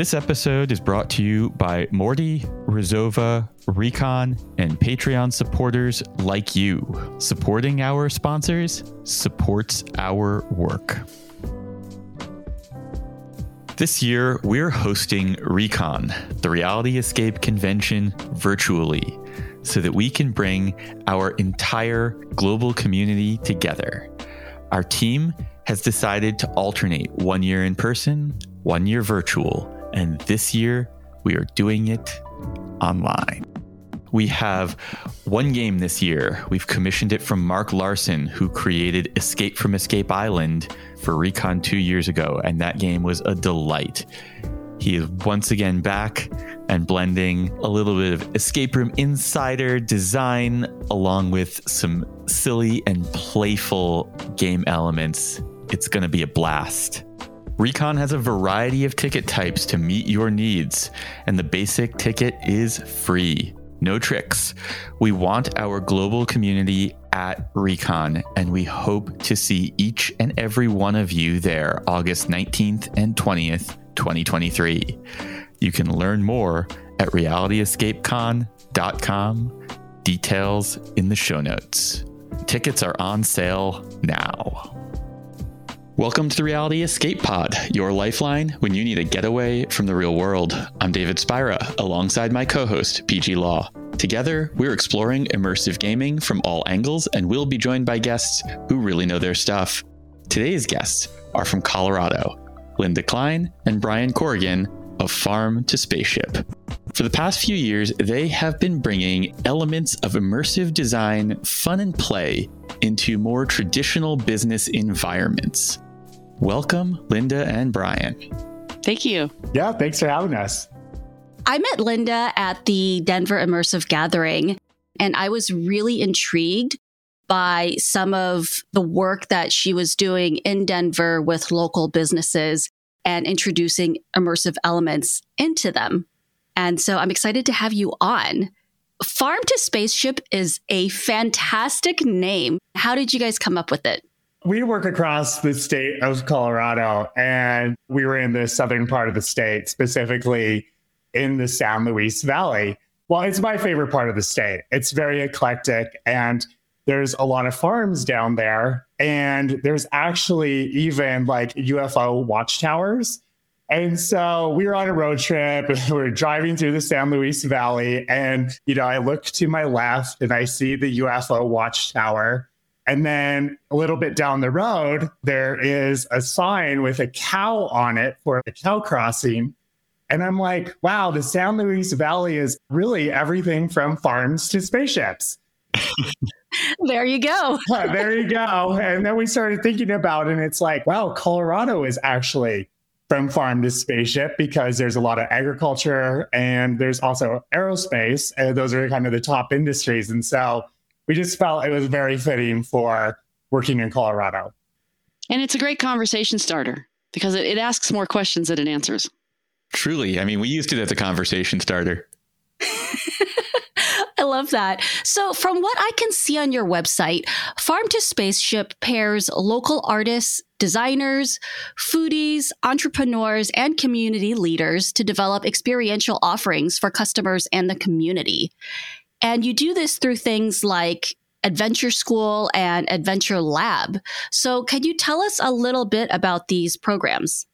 This episode is brought to you by Morty, Resova, Recon, and Patreon supporters like you. Supporting our sponsors supports our work. This year, we're hosting Recon, the Reality Escape convention, virtually, so that we can bring our entire global community together. Our team has decided to alternate one year in person, one year virtual, and this year we are doing it online. We have one game this year. We've commissioned it from Mark Larson, who created Escape from Escape Island for Recon two years ago, and that game was a delight. He is once again back and blending a little bit of escape room insider design along with some silly and playful game elements. It's going to be a blast. Recon has a variety of ticket types to meet your needs, and the basic ticket is free. No tricks. We want our global community at Recon, and we hope to see each and every one of you there August 19th and 20th, 2023. You can learn more at realityescapecon.com. Details in the show notes. Tickets are on sale now. Welcome to the Reality Escape Pod, your lifeline when you need a getaway from the real world. I'm David Spira, alongside my co host, Peih-Gee Law. Together, we're exploring immersive gaming from all angles, and we'll be joined by guests who really know their stuff. Today's guests are from Colorado Linda Klein and Brian Corrigan of Farm to Spaceship. For the past few years, they have been bringing elements of immersive design, fun, and play into more traditional business environments. Welcome, Linda and Brian. Thank you. Yeah, thanks for having us. I met Linda at the Denver Immersive Gathering, and I was really intrigued by some of the work that she was doing in Denver with local businesses and introducing immersive elements into them. And so I'm excited to have you on. Farm to Spaceship is a fantastic name. How did you guys come up with it? We work across the state of Colorado, and we were in the southern part of the state, specifically in the San Luis Valley. Well, it's my favorite part of the state. It's very eclectic, and there's a lot of farms down there. And there's actually even like UFO watchtowers. And so we were on a road trip and we are driving through the San Luis Valley. And, you know, I look to my left and I see the UFO watchtower. And then a little bit down the road, there is a sign with a cow on it for a cow crossing. And I'm like, wow, the San Luis Valley is really everything from farms to spaceships. there you go. there you go. And then we started thinking about it, and it's like, wow, Colorado is actually from farm to spaceship because there's a lot of agriculture and there's also aerospace. And those are kind of the top industries. And so we just felt it was very fitting for working in Colorado. And it's a great conversation starter because it, it asks more questions than it answers. Truly. I mean, we used it as a conversation starter. I love that. So, from what I can see on your website, Farm to Spaceship pairs local artists, designers, foodies, entrepreneurs, and community leaders to develop experiential offerings for customers and the community. And you do this through things like Adventure School and Adventure Lab. So, can you tell us a little bit about these programs?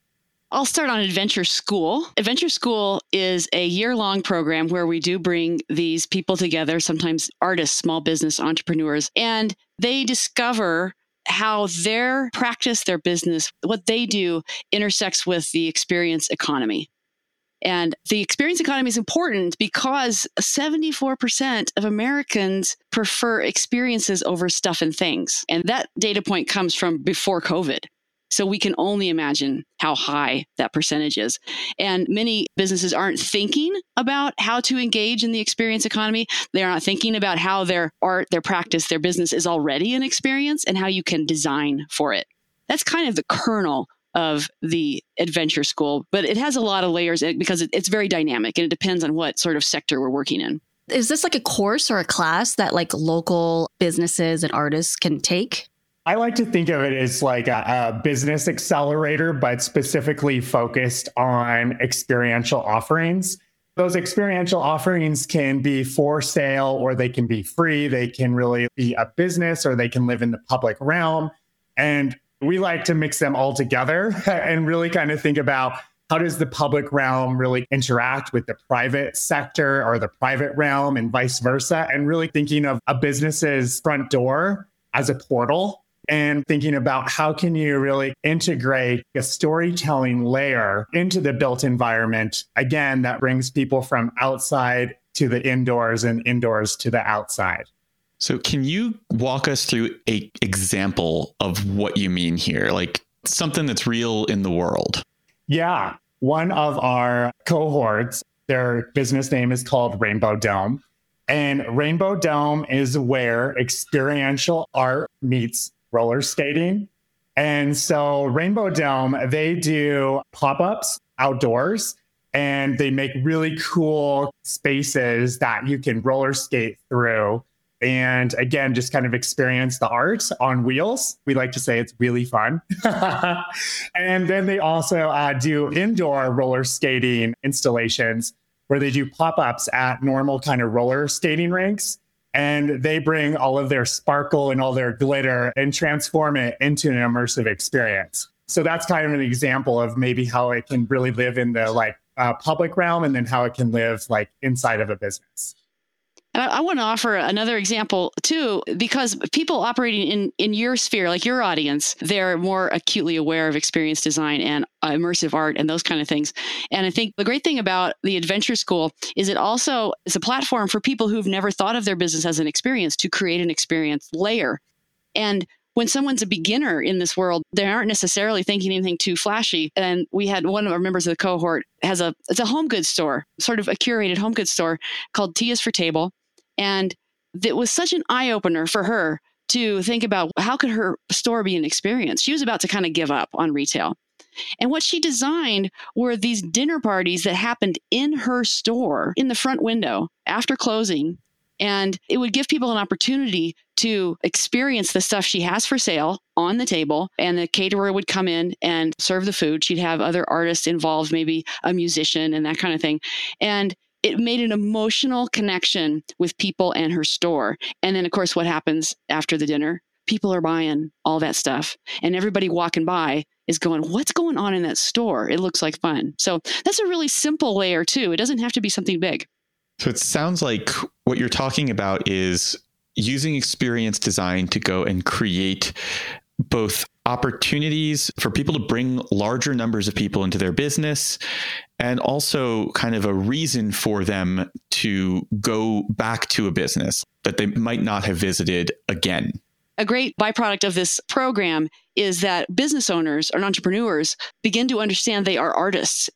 I'll start on Adventure School. Adventure School is a year long program where we do bring these people together, sometimes artists, small business entrepreneurs, and they discover how their practice, their business, what they do intersects with the experience economy. And the experience economy is important because 74% of Americans prefer experiences over stuff and things. And that data point comes from before COVID. So we can only imagine how high that percentage is. And many businesses aren't thinking about how to engage in the experience economy. They're not thinking about how their art, their practice, their business is already an experience and how you can design for it. That's kind of the kernel of the adventure school, but it has a lot of layers eh, because it's very dynamic and it depends on what sort of sector we're working in. Is this like a course or a class that like local businesses and artists can take? I like to think of it as like a, a, business accelerator, but specifically focused on experiential offerings. Those experiential offerings can be for sale or they can be free. They can really be a business or they can live in the public realm. And we like to mix them all together and really kind of think about how does the public realm really interact with the private sector or the private realm and vice versa and really thinking of a business's front door as a portal and thinking about how can you really integrate a storytelling layer into the built environment again that brings people from outside to the indoors and indoors to the outside so can you walk us through a example of what you mean here like something that's real in the world yeah one of our cohorts their business name is called rainbow dome and Rainbow Dome is where experiential art meets roller skating. And so Rainbow Dome, they do pop ups outdoors and they make really cool spaces that you can roller skate through. And again, just kind of experience the art on wheels. We like to say it's really fun. and then they also uh, do indoor roller skating installations where they do pop ups at normal kind of roller skating rinks and they bring all of their sparkle and all their glitter and transform it into an immersive experience. So that's kind of an example of maybe how it can really live in the like uh, public realm and then how it can live like inside of a business. And I, I want to offer another example too, because people operating in, in your sphere, like your audience, they're more acutely aware of experience design and uh, immersive art and those kind of things. And I think the great thing about the Adventure School is it also is a platform for people who've never thought of their business as an experience to create an experience layer. And when someone's a beginner in this world, they aren't necessarily thinking anything too flashy. And we had one of our members of the cohort has a it's a home goods store, sort of a curated home goods store called Tea is for Table. And it was such an eye opener for her to think about how could her store be an experience. She was about to kind of give up on retail. And what she designed were these dinner parties that happened in her store in the front window after closing. And it would give people an opportunity to experience the stuff she has for sale on the table. And the caterer would come in and serve the food. She'd have other artists involved, maybe a musician and that kind of thing. And it made an emotional connection with people and her store. And then, of course, what happens after the dinner? People are buying all that stuff, and everybody walking by is going, What's going on in that store? It looks like fun. So that's a really simple layer, too. It doesn't have to be something big. So it sounds like what you're talking about is using experience design to go and create both opportunities for people to bring larger numbers of people into their business and also kind of a reason for them to go back to a business that they might not have visited again. A great byproduct of this program is that business owners and entrepreneurs begin to understand they are artists,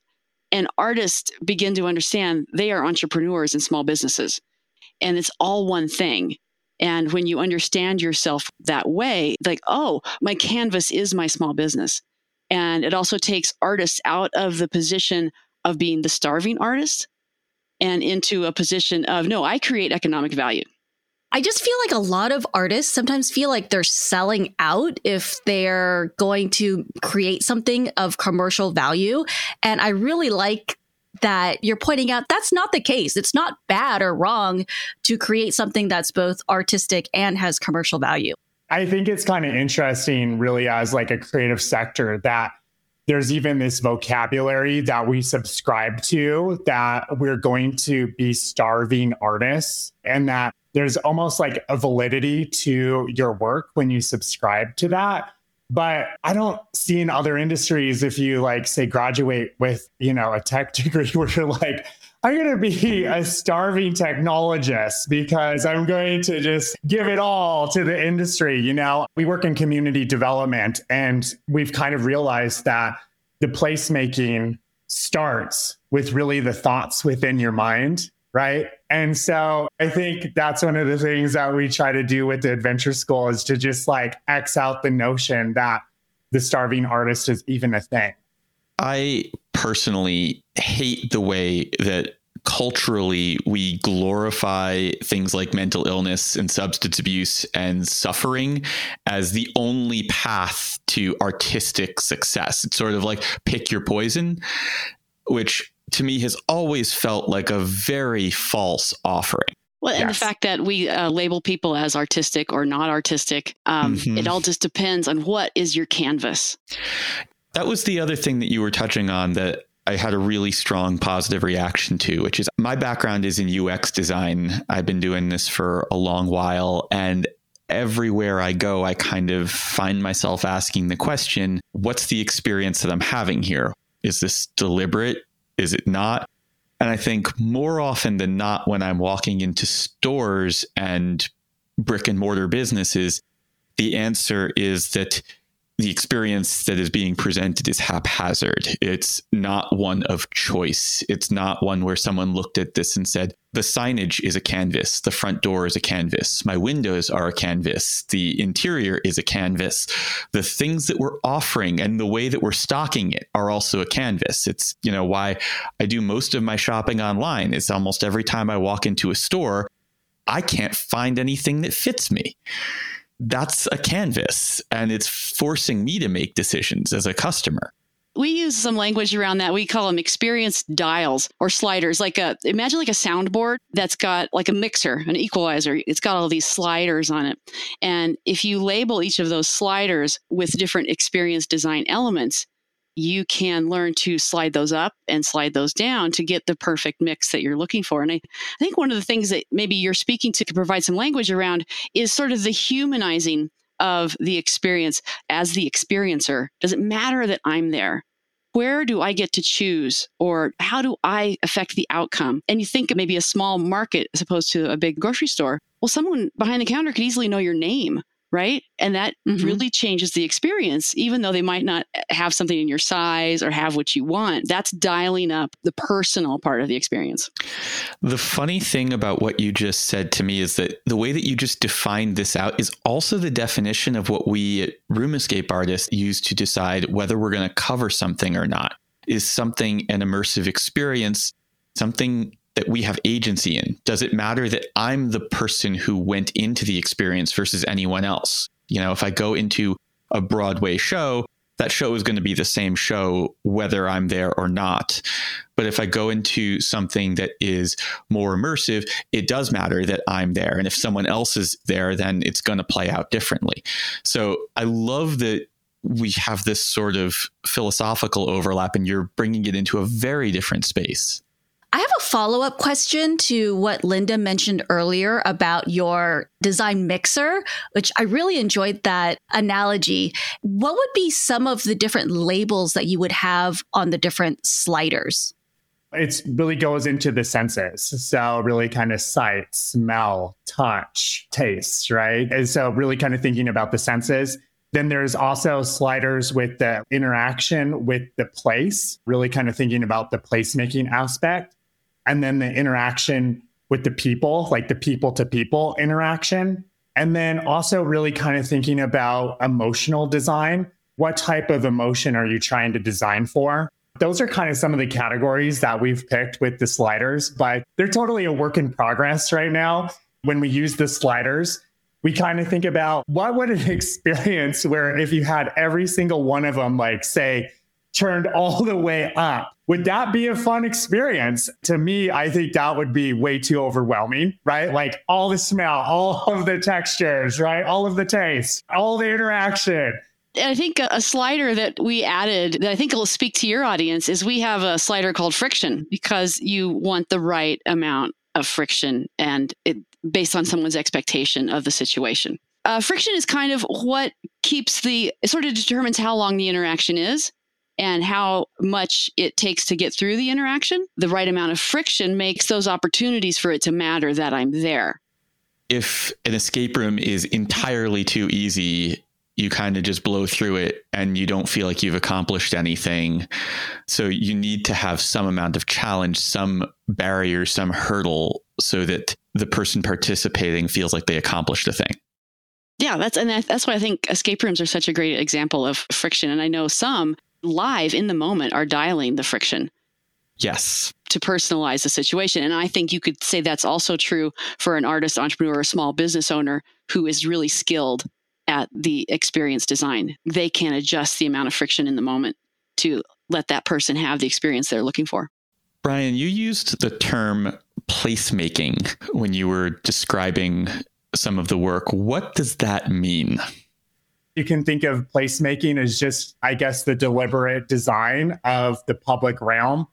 and artists begin to understand they are entrepreneurs and small businesses. And it's all one thing. And when you understand yourself that way, like, oh, my canvas is my small business. And it also takes artists out of the position of being the starving artist and into a position of, no, I create economic value. I just feel like a lot of artists sometimes feel like they're selling out if they're going to create something of commercial value. And I really like that you're pointing out that's not the case. It's not bad or wrong to create something that's both artistic and has commercial value. I think it's kind of interesting, really, as like a creative sector, that there's even this vocabulary that we subscribe to that we're going to be starving artists and that there's almost like a validity to your work when you subscribe to that but I don't see in other industries if you like say graduate with, you know, a tech degree where you're like, I'm going to be a starving technologist because I'm going to just give it all to the industry. You know, we work in community development and we've kind of realized that the placemaking starts with really the thoughts within your mind right? And so I think that's one of the things that we try to do with the adventure school is to just like X out the notion that the starving artist is even a thing. I personally hate the way that culturally we glorify things like mental illness and substance abuse and suffering as the only path to artistic success. It's sort of like pick your poison, which to me has always felt like a very false offering. Well, and yes. the fact that we uh, label people as artistic or not artistic, um, mm-hmm. it all just depends on what is your canvas. That was the other thing that you were touching on that I had a really strong positive reaction to, which is my background is in UX design. I've been doing this for a long while. And everywhere I go, I kind of find myself asking the question what's the experience that I'm having here? Is this deliberate? Is it not? And I think more often than not, when I'm walking into stores and brick and mortar businesses, the answer is that the experience that is being presented is haphazard. It's not one of choice. It's not one where someone looked at this and said, the signage is a canvas, the front door is a canvas, my windows are a canvas, the interior is a canvas. The things that we're offering and the way that we're stocking it are also a canvas. It's, you know, why I do most of my shopping online. It's almost every time I walk into a store, I can't find anything that fits me that's a canvas and it's forcing me to make decisions as a customer we use some language around that. We call them experience dials or sliders. Like a imagine like a soundboard that's got like a mixer, an equalizer. It's got all these sliders on it. And if you label each of those sliders with different experience design elements, you can learn to slide those up and slide those down to get the perfect mix that you're looking for. And I, I think one of the things that maybe you're speaking to to provide some language around is sort of the humanizing of the experience as the experiencer. Does it matter that I'm there? Where do I get to choose or how do I affect the outcome? And you think maybe a small market as opposed to a big grocery store. Well, someone behind the counter could easily know your name right? And that mm-hmm. really changes the experience, even though they might not have something in your size or have what you want. That's dialing up the personal part of the experience. The funny thing about what you just said to me is that the way that you just defined this out is also the definition of what we room escape artists use to decide whether we're going to cover something or not. Is something an immersive experience? Something that we have agency in? Does it matter that I'm the person who went into the experience versus anyone else? You know, if I go into a Broadway show, that show is going to be the same show whether I'm there or not. But if I go into something that is more immersive, it does matter that I'm there. And if someone else is there, then it's going to play out differently. So I love that we have this sort of philosophical overlap and you're bringing it into a very different space. I have a follow up question to what Linda mentioned earlier about your design mixer, which I really enjoyed that analogy. What would be some of the different labels that you would have on the different sliders? It really goes into the senses. So, really kind of sight, smell, touch, taste, right? And so, really kind of thinking about the senses. Then there's also sliders with the interaction with the place, really kind of thinking about the placemaking aspect and then the interaction with the people, like the people to people interaction. And then also really kind of thinking about emotional design. What type of emotion are you trying to design for? Those are kind of some of the categories that we've picked with the sliders, but they're totally a work in progress right now. When we use the sliders, we kind of think about what would an experience where if you had every single one of them, like say, turned all the way up. Would that be a fun experience? To me, I think that would be way too overwhelming, right? Like all the smell, all of the textures, right? All of the taste, all the interaction. I think a slider that we added that I think will speak to your audience is we have a slider called friction because you want the right amount of friction and it based on someone's expectation of the situation. Uh, friction is kind of what keeps the it sort of determines how long the interaction is and how much it takes to get through the interaction, the right amount of friction makes those opportunities for it to matter that I'm there. If an escape room is entirely too easy, you kind of just blow through it and you don't feel like you've accomplished anything. So you need to have some amount of challenge, some barrier, some hurdle so that the person participating feels like they accomplished a thing. Yeah, that's and that's why I think escape rooms are such a great example of friction. And I know some live in the moment are dialing the friction. Yes. To personalize the situation. And I think you could say that's also true for an artist, entrepreneur, or small business owner who is really skilled at the experience design. They can adjust the amount of friction in the moment to let that person have the experience they're looking for. Brian, you used the term placemaking when you were describing some of the work. What does that mean? You can think of placemaking as just, I guess, the deliberate design of the public realm,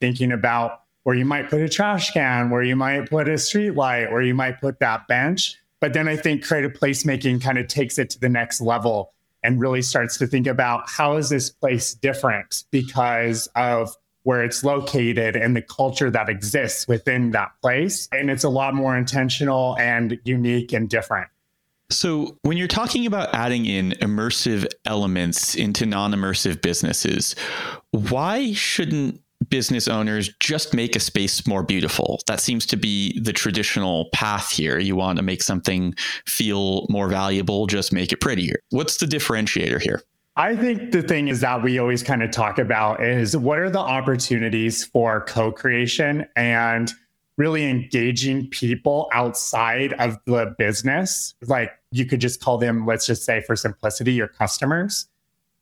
thinking about where you might put a trash can, where you might put a street light, where you might put that bench. But then I think creative placemaking kind of takes it to the next level and really starts to think about how is this place different because of where it's located and the culture that exists within that place. And it's a lot more intentional and unique and different. So, when you're talking about adding in immersive elements into non immersive businesses, why shouldn't business owners just make a space more beautiful? That seems to be the traditional path here. You want to make something feel more valuable, just make it prettier. What's the differentiator here? I think the thing is that we always kind of talk about is what are the opportunities for co creation and really engaging people outside of the business. Like you could just call them, let's just say for simplicity, your customers.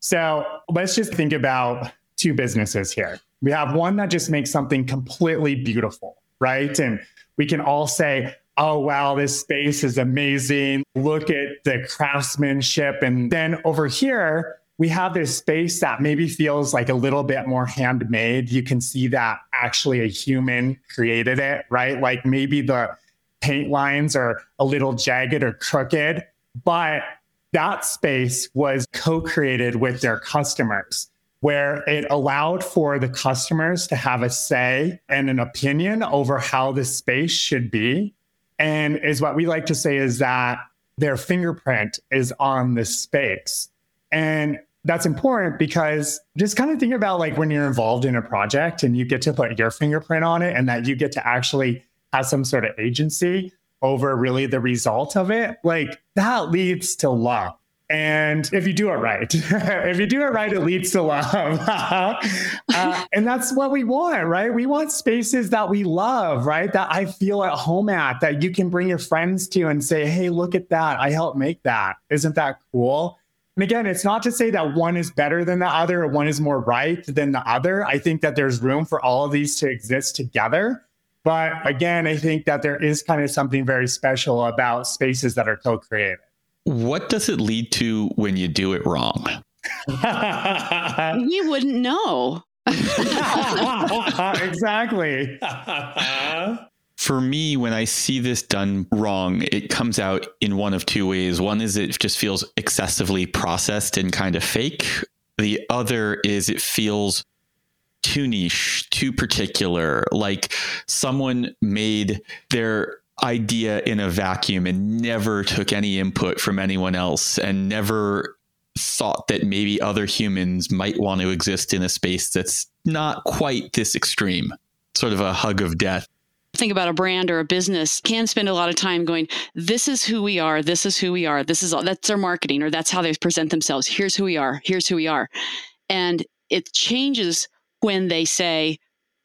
So let's just think about two businesses here. We have one that just makes something completely beautiful, right? And we can all say, oh, wow, this space is amazing. Look at the craftsmanship. And then over here, we have this space that maybe feels like a little bit more handmade. You can see that actually a human created it, right? Like maybe the paint lines are a little jagged or crooked, but that space was co created with their customers, where it allowed for the customers to have a say and an opinion over how the space should be. And is what we like to say is that their fingerprint is on the space. And that's important because just kind of think about like when you're involved in a project and you get to put your fingerprint on it and that you get to actually have some sort of agency over really the result of it, like that leads to love. And if you do it right, if you do it right, it leads to love. uh, and that's what we want, right? We want spaces that we love, right? That I feel at home at, that you can bring your friends to and say, hey, look at that. I helped make that. Isn't that cool? And again, it's not to say that one is better than the other or one is more right than the other. I think that there's room for all of these to exist together. But again, I think that there is kind of something very special about spaces that are co created. What does it lead to when you do it wrong? we wouldn't know. exactly. for me, when I see this done wrong, it comes out in one of two ways. One is it just feels excessively processed and kind of fake. The other is it feels too niche, too particular, like someone made their idea in a vacuum and never took any input from anyone else and never thought that maybe other humans might want to exist in a space that's not quite this extreme, sort of a hug of death. Think about a brand or a business. Can spend a lot of time going this is who we are. This is who we are. This is all that's their marketing or that's how they present themselves. Here's who we are. Here's who we are. And it changes when they say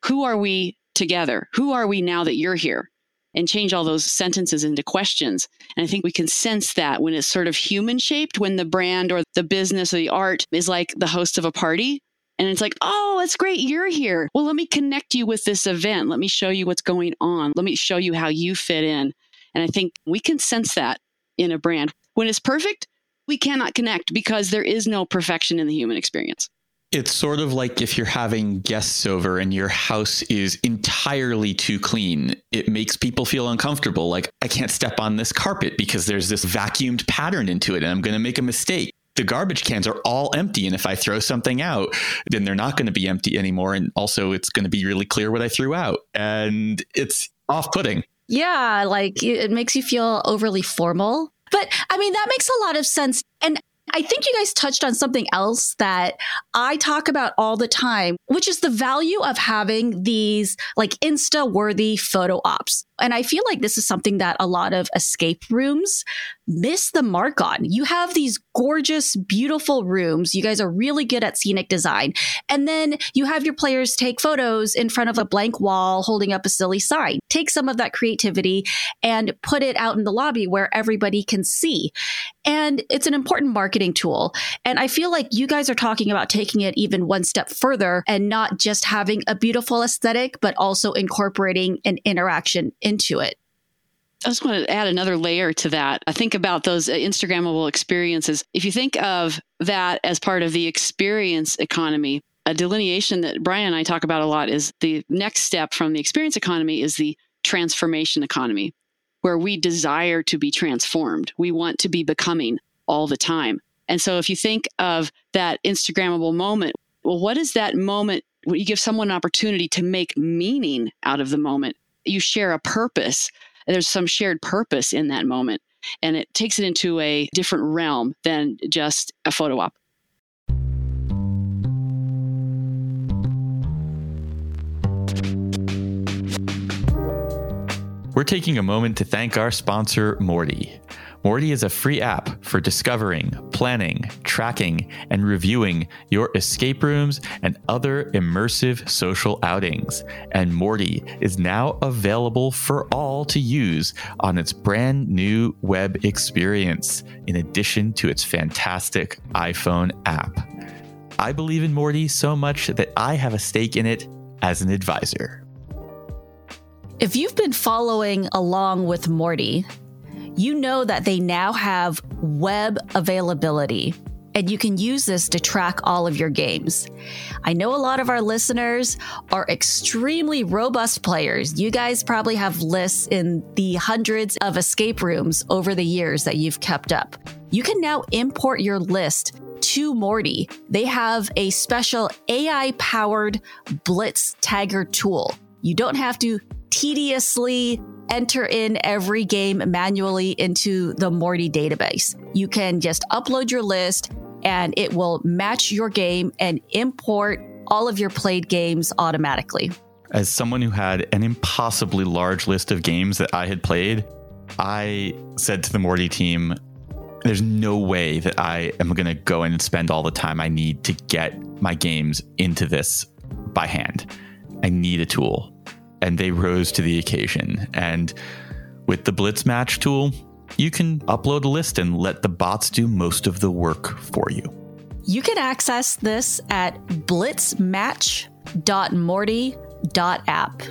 who are we together who are we now that you're here and change all those sentences into questions and i think we can sense that when it's sort of human shaped when the brand or the business or the art is like the host of a party and it's like, oh, that's great. You're here. Well, let me connect you with this event. Let me show you what's going on. Let me show you how you fit in. And I think we can sense that in a brand. When it's perfect, we cannot connect because there is no perfection in the human experience. It's sort of like if you're having guests over and your house is entirely too clean, it makes people feel uncomfortable. Like, I can't step on this carpet because there's this vacuumed pattern into it and I'm going to make a mistake the garbage cans are all empty. And if I throw something out, then they're not going to be empty anymore. And also, it's going to be really clear what I threw out. And it's off putting. Yeah, like it makes you feel overly formal. But I mean, that makes a lot of sense. And I think you guys touched on something else that I talk about all the time, which is the value of having these like Insta worthy photo ops. And I feel like this is something that a lot of escape rooms miss the mark on. You have these gorgeous, beautiful rooms. You guys are really good at scenic design. And then you have your players take photos in front of a blank wall holding up a silly sign. Take some of that creativity and put it out in the lobby where everybody can see. And it's an important marketing tool. And I feel like you guys are talking about taking it even one step further and not just having a beautiful aesthetic, but also incorporating an interaction into it. I just want to add another layer to that. I think about those uh, Instagrammable experiences. If you think of that as part of the experience economy, a delineation that Brian and I talk about a lot is the next step from the experience economy is the transformation economy, where we desire to be transformed. We want to be becoming all the time. And so if you think of that Instagrammable moment, well, what is that moment when you give someone an opportunity to make meaning out of the moment? You share a purpose there's some shared purpose in that moment. And it takes it into a different realm than just a photo op. We're taking a moment to thank our sponsor, Morty. Morty is a free app for discovering, planning, tracking, and reviewing your escape rooms and other immersive social outings. And Morty is now available for all to use on its brand new web experience, in addition to its fantastic iPhone app. I believe in Morty so much that I have a stake in it as an advisor. If you've been following along with Morty, you know that they now have web availability. And you can use this to track all of your games. I know a lot of our listeners are extremely robust players. You guys probably have lists in the hundreds of escape rooms over the years that you've kept up. You can now import your list to Morty. They have a special AI powered Blitz tagger tool. You don't have to tediously enter in every game manually into the Morty database. You can just upload your list and it will match your game and import all of your played games automatically. As someone who had an impossibly large list of games that I had played, I said to the Morty team, there's no way that I am going to go and spend all the time I need to get my games into this by hand. I need a tool and they rose to the occasion. And with the Blitz Match tool, you can upload a list and let the bots do most of the work for you. You can access this at blitzmatch.morty.app.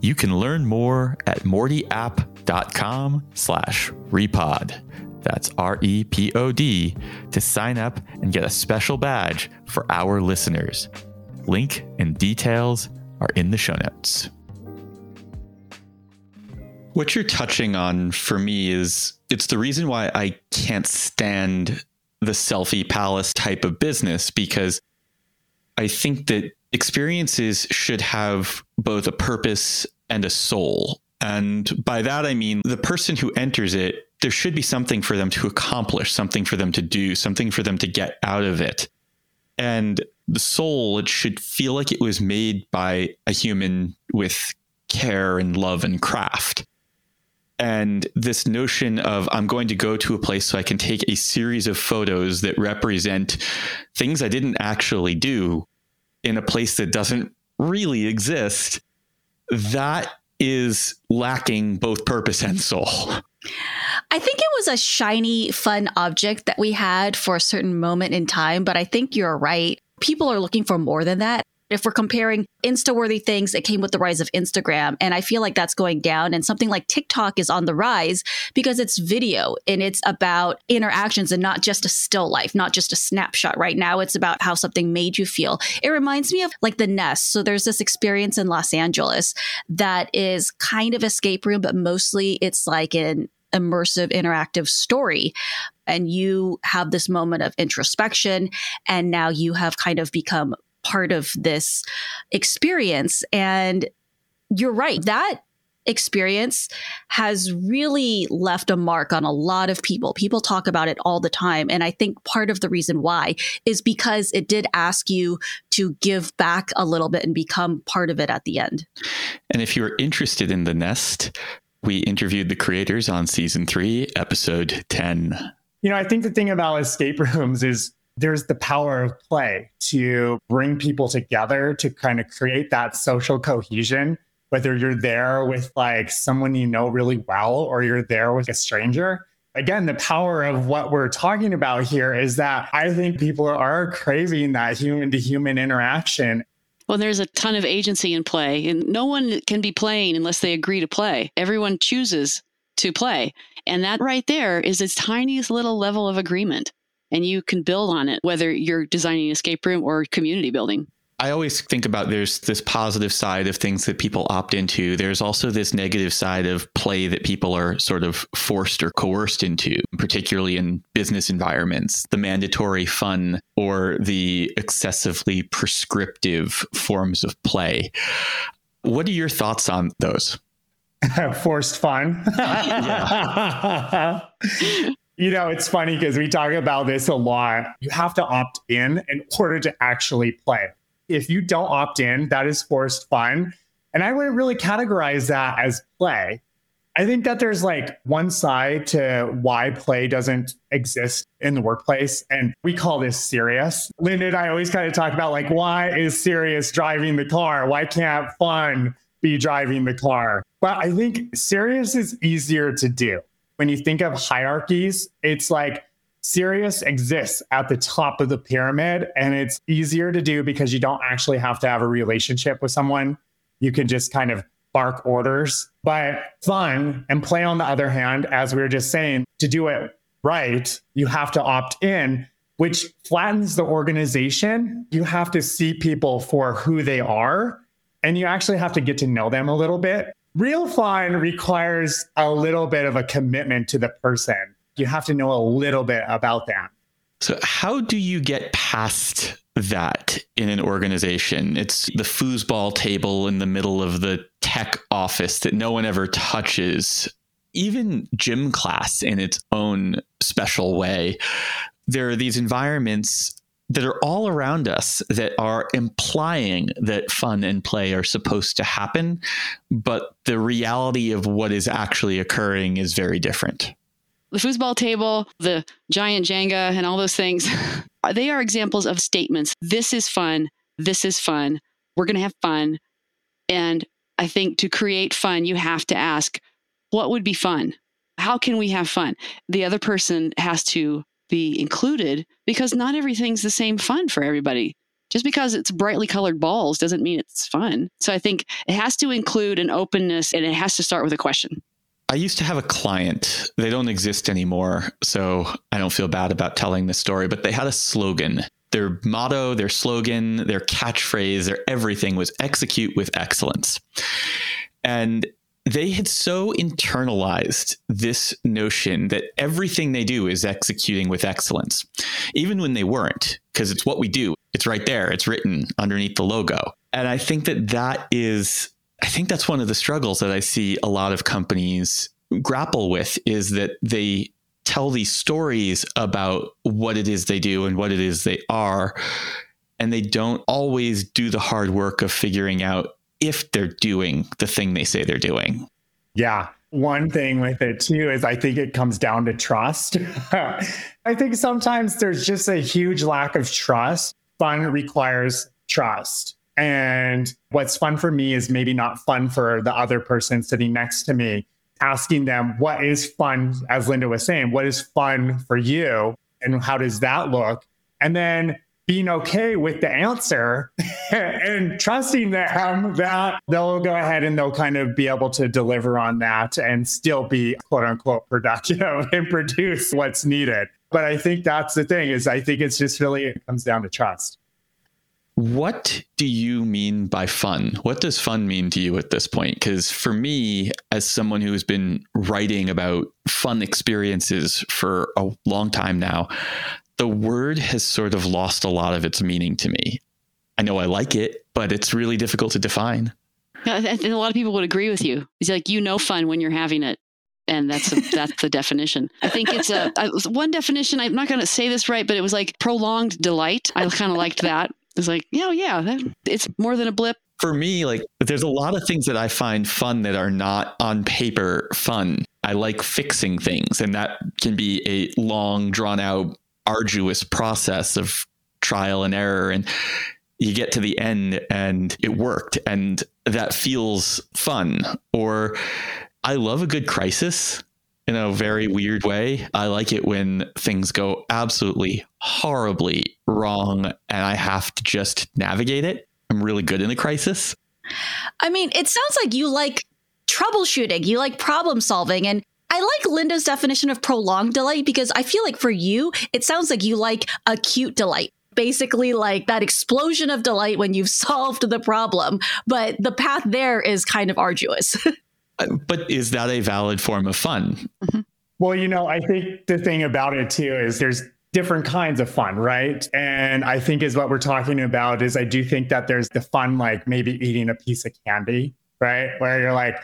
You can learn more at mortyapp.com slash repod. That's R E P O D to sign up and get a special badge for our listeners. Link and details are in the show notes. What you're touching on for me is it's the reason why I can't stand the selfie palace type of business because I think that experiences should have both a purpose and a soul. And by that, I mean the person who enters it, there should be something for them to accomplish, something for them to do, something for them to get out of it. And the soul, it should feel like it was made by a human with care and love and craft. And this notion of I'm going to go to a place so I can take a series of photos that represent things I didn't actually do in a place that doesn't really exist, that is lacking both purpose and soul. I think it was a shiny, fun object that we had for a certain moment in time, but I think you're right. People are looking for more than that. If we're comparing Insta worthy things, it came with the rise of Instagram. And I feel like that's going down. And something like TikTok is on the rise because it's video and it's about interactions and not just a still life, not just a snapshot. Right now, it's about how something made you feel. It reminds me of like the Nest. So there's this experience in Los Angeles that is kind of escape room, but mostly it's like an immersive interactive story and you have this moment of introspection and now you have kind of become part of this experience and you're right that experience has really left a mark on a lot of people. People talk about it all the time. And I think part of the reason why is because it did ask you to give back a little bit and become part of it at the end. And if you're interested in the nest, We interviewed the creators on season three, episode 10. You know, I think the thing about escape rooms is there's the power of play to bring people together to kind of create that social cohesion whether you're there with like someone you know really well or you're there with a stranger again, the power of what we're talking about here is that I think people are craving that human to human interaction. Well, there's a ton of agency in play, and no one can be playing unless they agree to play. Everyone chooses to play. And that right there is its tiniest little level of agreement. And you can build on it, whether you're designing an escape room or community building. I always think about there's this positive side of things that people opt into. There's also this negative side of play that people are sort of forced or coerced into, particularly in business environments, the mandatory fun or the excessively prescriptive forms of play. What are your thoughts on those? Forced fun. you know, it's funny because we talk about this a lot. You have to opt in in order to actually play if you don't opt in, that is forced fun. And I wouldn't really categorize that as play. I think that there's like one side to why play doesn't exist in the workplace. And we call this serious. Linda and I always kind of talk about like, why is serious driving the car? Why can't fun be driving the car? But I think serious is easier to do. When you think of hierarchies, it's like Serious exists at the top of the pyramid, and it's easier to do because you don't actually have to have a relationship with someone. You can just kind of bark orders. But fun and play, on the other hand, as we were just saying, to do it right, you have to opt in, which flattens the organization. You have to see people for who they are, and you actually have to get to know them a little bit. Real fun requires a little bit of a commitment to the person you have to know a little bit about that. So, how do you get past that in an organization? It's the foosball table in the middle of the tech office that no one ever touches. Even gym class in its own special way. There are these environments that are all around us that are implying that fun and play are supposed to happen, but the reality of what is actually occurring is very different the foosball table, the giant Jenga, and all those things, they are examples of statements. This is fun. This is fun. We're going to have fun. And I think to create fun, you have to ask, what would be fun? How can we have fun? The other person has to be included because not everything's the same fun for everybody. Just because it's brightly colored balls doesn't mean it's fun. So I think it has to include an openness and it has to start with a question. I used to have a client. They don't exist anymore, so I don't feel bad about telling this story, but they had a slogan. Their motto, their slogan, their catchphrase, their everything was execute with excellence. And they had so internalized this notion that everything they do is executing with excellence, even when they weren't, because it's what we do. It's right there, it's written underneath the logo. And I think that that is I think that's one of the struggles that I see a lot of companies grapple with is that they tell these stories about what it is they do and what it is they are. And they don't always do the hard work of figuring out if they're doing the thing they say they're doing. Yeah. One thing with it too is I think it comes down to trust. I think sometimes there's just a huge lack of trust. Fun requires trust. And what's fun for me is maybe not fun for the other person sitting next to me. Asking them, what is fun, as Linda was saying, what is fun for you? And how does that look? And then being okay with the answer and trusting them um, that they'll go ahead and they'll kind of be able to deliver on that and still be quote unquote productive and produce what's needed. But I think that's the thing is I think it's just really it comes down to trust. What do you mean by fun? What does fun mean to you at this point? Because for me, as someone who has been writing about fun experiences for a long time now, the word has sort of lost a lot of its meaning to me. I know I like it, but it's really difficult to define. And a lot of people would agree with you. It's like you know fun when you're having it and that's a, that's the definition. I think it's a, a one definition. I'm not going to say this right, but it was like prolonged delight. I kind of liked that. It's like, yeah, oh, yeah, that, it's more than a blip. for me, like there's a lot of things that I find fun that are not on paper fun. I like fixing things, and that can be a long, drawn out, arduous process of trial and error. And you get to the end and it worked, and that feels fun. Or I love a good crisis in a very weird way. I like it when things go absolutely horribly wrong and I have to just navigate it. I'm really good in a crisis. I mean, it sounds like you like troubleshooting, you like problem solving. And I like Linda's definition of prolonged delight because I feel like for you, it sounds like you like acute delight. Basically, like that explosion of delight when you've solved the problem. But the path there is kind of arduous. Uh, but is that a valid form of fun? Mm-hmm. Well, you know, I think the thing about it too is there's different kinds of fun, right? And I think is what we're talking about is I do think that there's the fun, like maybe eating a piece of candy, right? Where you're like,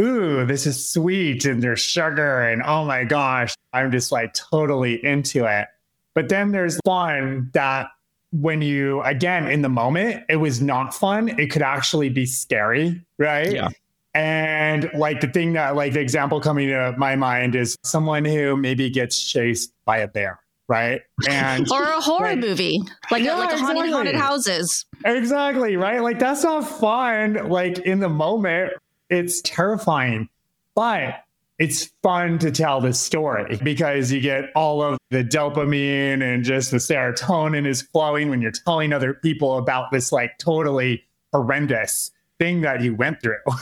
ooh, this is sweet and there's sugar and oh my gosh, I'm just like totally into it. But then there's fun that when you, again, in the moment, it was not fun. It could actually be scary, right? Yeah. And like the thing that, like, the example coming to my mind is someone who maybe gets chased by a bear right? And or a horror like, movie, like yeah, like a haunted, exactly. haunted houses. Exactly, right? Like that's not fun. Like in the moment, it's terrifying, but it's fun to tell the story because you get all of the dopamine and just the serotonin is flowing when you're telling other people about this like totally horrendous thing that you went through.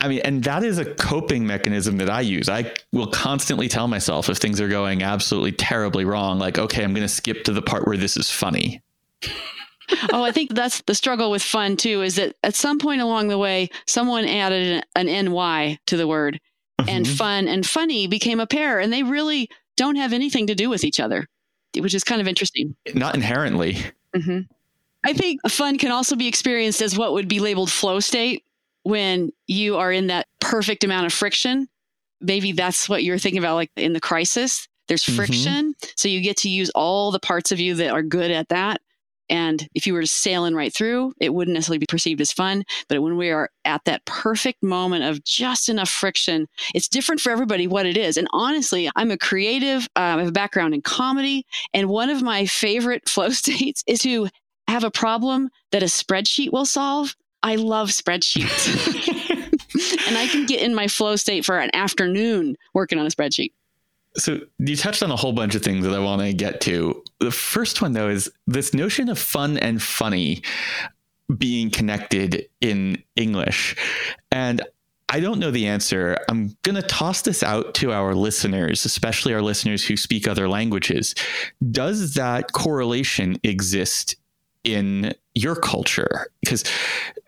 I mean, and that is a coping mechanism that I use. I will constantly tell myself if things are going absolutely terribly wrong, like, okay, I'm going to skip to the part where this is funny. Oh, I think that's the struggle with fun too, is that at some point along the way, someone added an, an NY to the word mm-hmm. and fun and funny became a pair and they really don't have anything to do with each other, which is kind of interesting. Not inherently. Mm-hmm. I think fun can also be experienced as what would be labeled flow state, when you are in that perfect amount of friction. Maybe that's what you're thinking about, like in the crisis. There's mm-hmm. friction. Mm-hmm. So you get to use all the parts of you that are good at that. And if you were just sailing right through, it wouldn't necessarily be perceived as fun. But when we are at that perfect moment of just enough friction, it's different for everybody what it is. And honestly, I'm a creative, uh, I have a background in comedy. And one of my favorite flow states is to have a problem that a spreadsheet will solve I love spreadsheets. and I can get in my flow state for an afternoon working on a spreadsheet. So you touched on a whole bunch of things that I want to get to. The first one though is this notion of fun and funny being connected in English. And I don't know the answer. I'm going to toss this out to our listeners, especially our listeners who speak other languages. Does that correlation exist in your culture because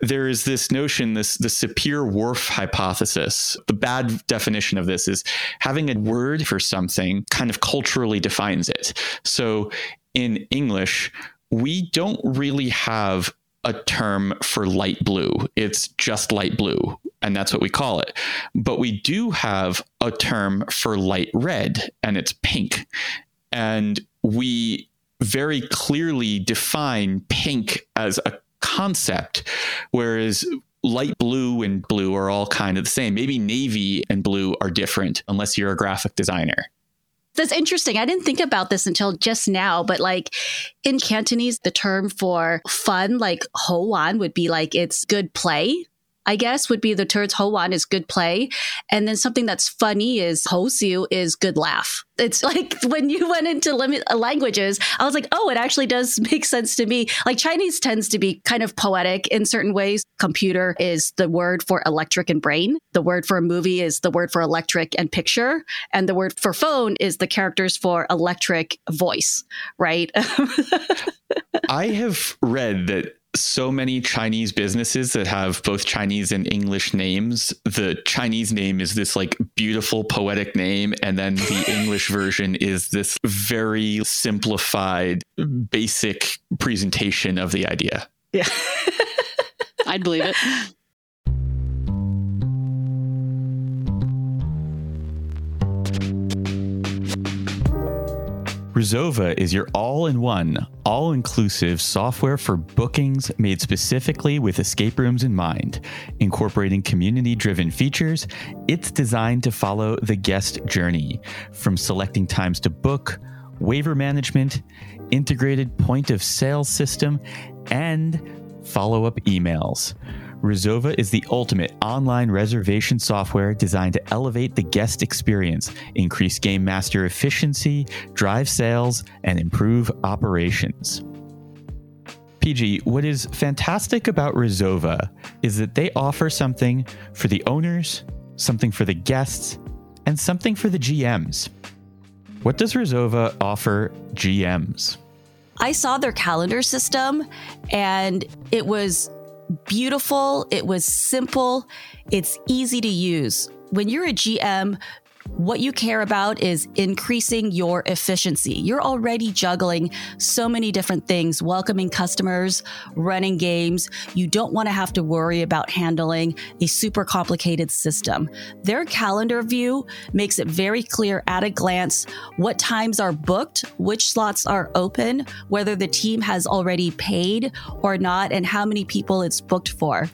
there is this notion this the Sapir-Whorf hypothesis. The bad definition of this is having a word for something kind of culturally defines it. So in english we don't really have a term for light blue. It's just light blue and that's what we call it. But we do have a term for light red and it's pink. And we very clearly define pink as a concept, whereas light blue and blue are all kind of the same. Maybe navy and blue are different unless you're a graphic designer. That's interesting. I didn't think about this until just now, but like in Cantonese, the term for fun, like ho wan, would be like it's good play. I guess would be the terms Hoan is good play. And then something that's funny is Hosiu is good laugh. It's like when you went into uh, languages, I was like, oh, it actually does make sense to me. Like Chinese tends to be kind of poetic in certain ways. Computer is the word for electric and brain. The word for a movie is the word for electric and picture. And the word for phone is the characters for electric voice, right? I have read that so many Chinese businesses that have both Chinese and English names. The Chinese name is this like beautiful poetic name, and then the English version is this very simplified, basic presentation of the idea. Yeah. I'd believe it. Resova is your all in one, all inclusive software for bookings made specifically with escape rooms in mind. Incorporating community driven features, it's designed to follow the guest journey from selecting times to book, waiver management, integrated point of sale system, and follow up emails. Resova is the ultimate online reservation software designed to elevate the guest experience, increase game master efficiency, drive sales, and improve operations. PG, what is fantastic about Resova is that they offer something for the owners, something for the guests, and something for the GMs. What does Resova offer GMs? I saw their calendar system and it was beautiful, it was simple, it's easy to use. When you're a GM, what you care about is increasing your efficiency. You're already juggling so many different things, welcoming customers, running games. You don't want to have to worry about handling a super complicated system. Their calendar view makes it very clear at a glance what times are booked, which slots are open, whether the team has already paid or not, and how many people it's booked for.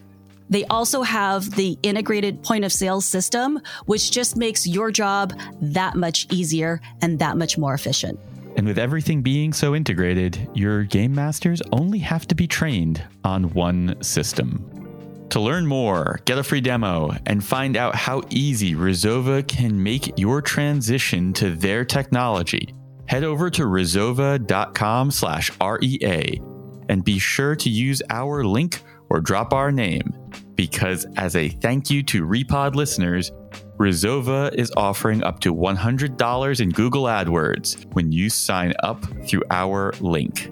They also have the integrated point of sale system, which just makes your job that much easier and that much more efficient. And with everything being so integrated, your game masters only have to be trained on one system. To learn more, get a free demo, and find out how easy Resova can make your transition to their technology, head over to resova.com slash REA and be sure to use our link or drop our name because as a thank you to Repod listeners, Resova is offering up to $100 in Google AdWords when you sign up through our link.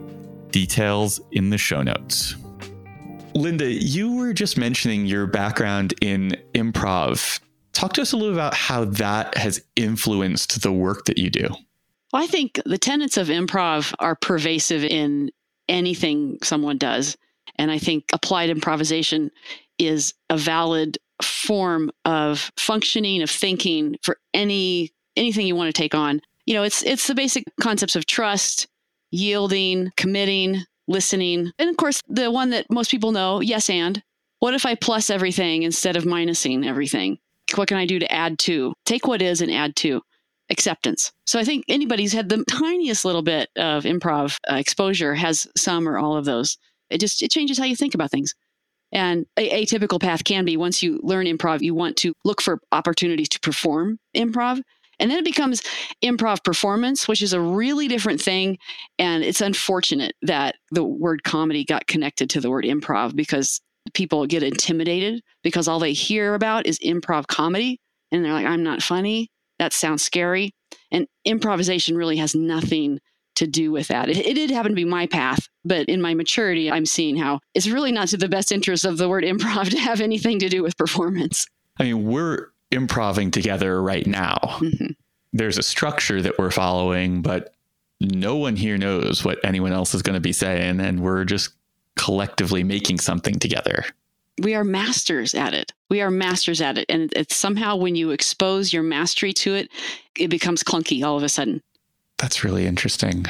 Details in the show notes. Linda, you were just mentioning your background in improv. Talk to us a little about how that has influenced the work that you do. I think the tenets of improv are pervasive in anything someone does. And I think applied improvisation is a valid form of functioning, of thinking for any anything you want to take on. You know, it's it's the basic concepts of trust, yielding, committing, listening. And of course, the one that most people know, yes and. What if I plus everything instead of minusing everything? What can I do to add to? Take what is and add to acceptance. So I think anybody who's had the tiniest little bit of improv uh, exposure has some or all of those. It just it changes how you think about things. And a atypical path can be once you learn improv, you want to look for opportunities to perform improv. And then it becomes improv performance, which is a really different thing. And it's unfortunate that the word comedy got connected to the word improv because people get intimidated because all they hear about is improv comedy. And they're like, I'm not funny. That sounds scary. And improvisation really has nothing to do with that. It, it, did happen to be my path, but in my maturity, I'm seeing how it's really not to the best interest of the word improv to have anything to do with performance. I mean, we're improving together right now. Mm-hmm. There's a structure that we're following, but no one here knows what anyone else is going to be saying, and we're just collectively making something together. We are masters at it. We are masters at it. And it's somehow when you expose your mastery to it, it becomes clunky all of a sudden. That's really interesting.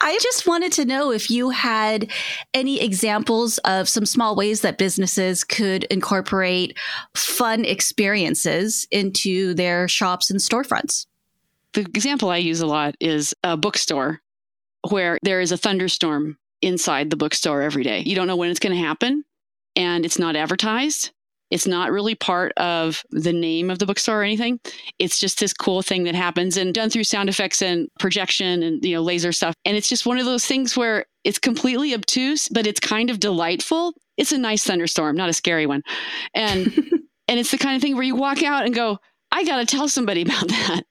I just wanted to know if you had any examples of some small ways that businesses could incorporate fun experiences into their shops and storefronts. The example I use a lot is a bookstore where there is a thunderstorm inside the bookstore every day. You don't know when it's going to happen and it's not advertised. It's not really part of the name of the bookstore or anything. It's just this cool thing that happens and done through sound effects and projection and you know laser stuff. And it's just one of those things where it's completely obtuse, but it's kind of delightful. It's a nice thunderstorm, not a scary one. And and it's the kind of thing where you walk out and go, I got to tell somebody about that.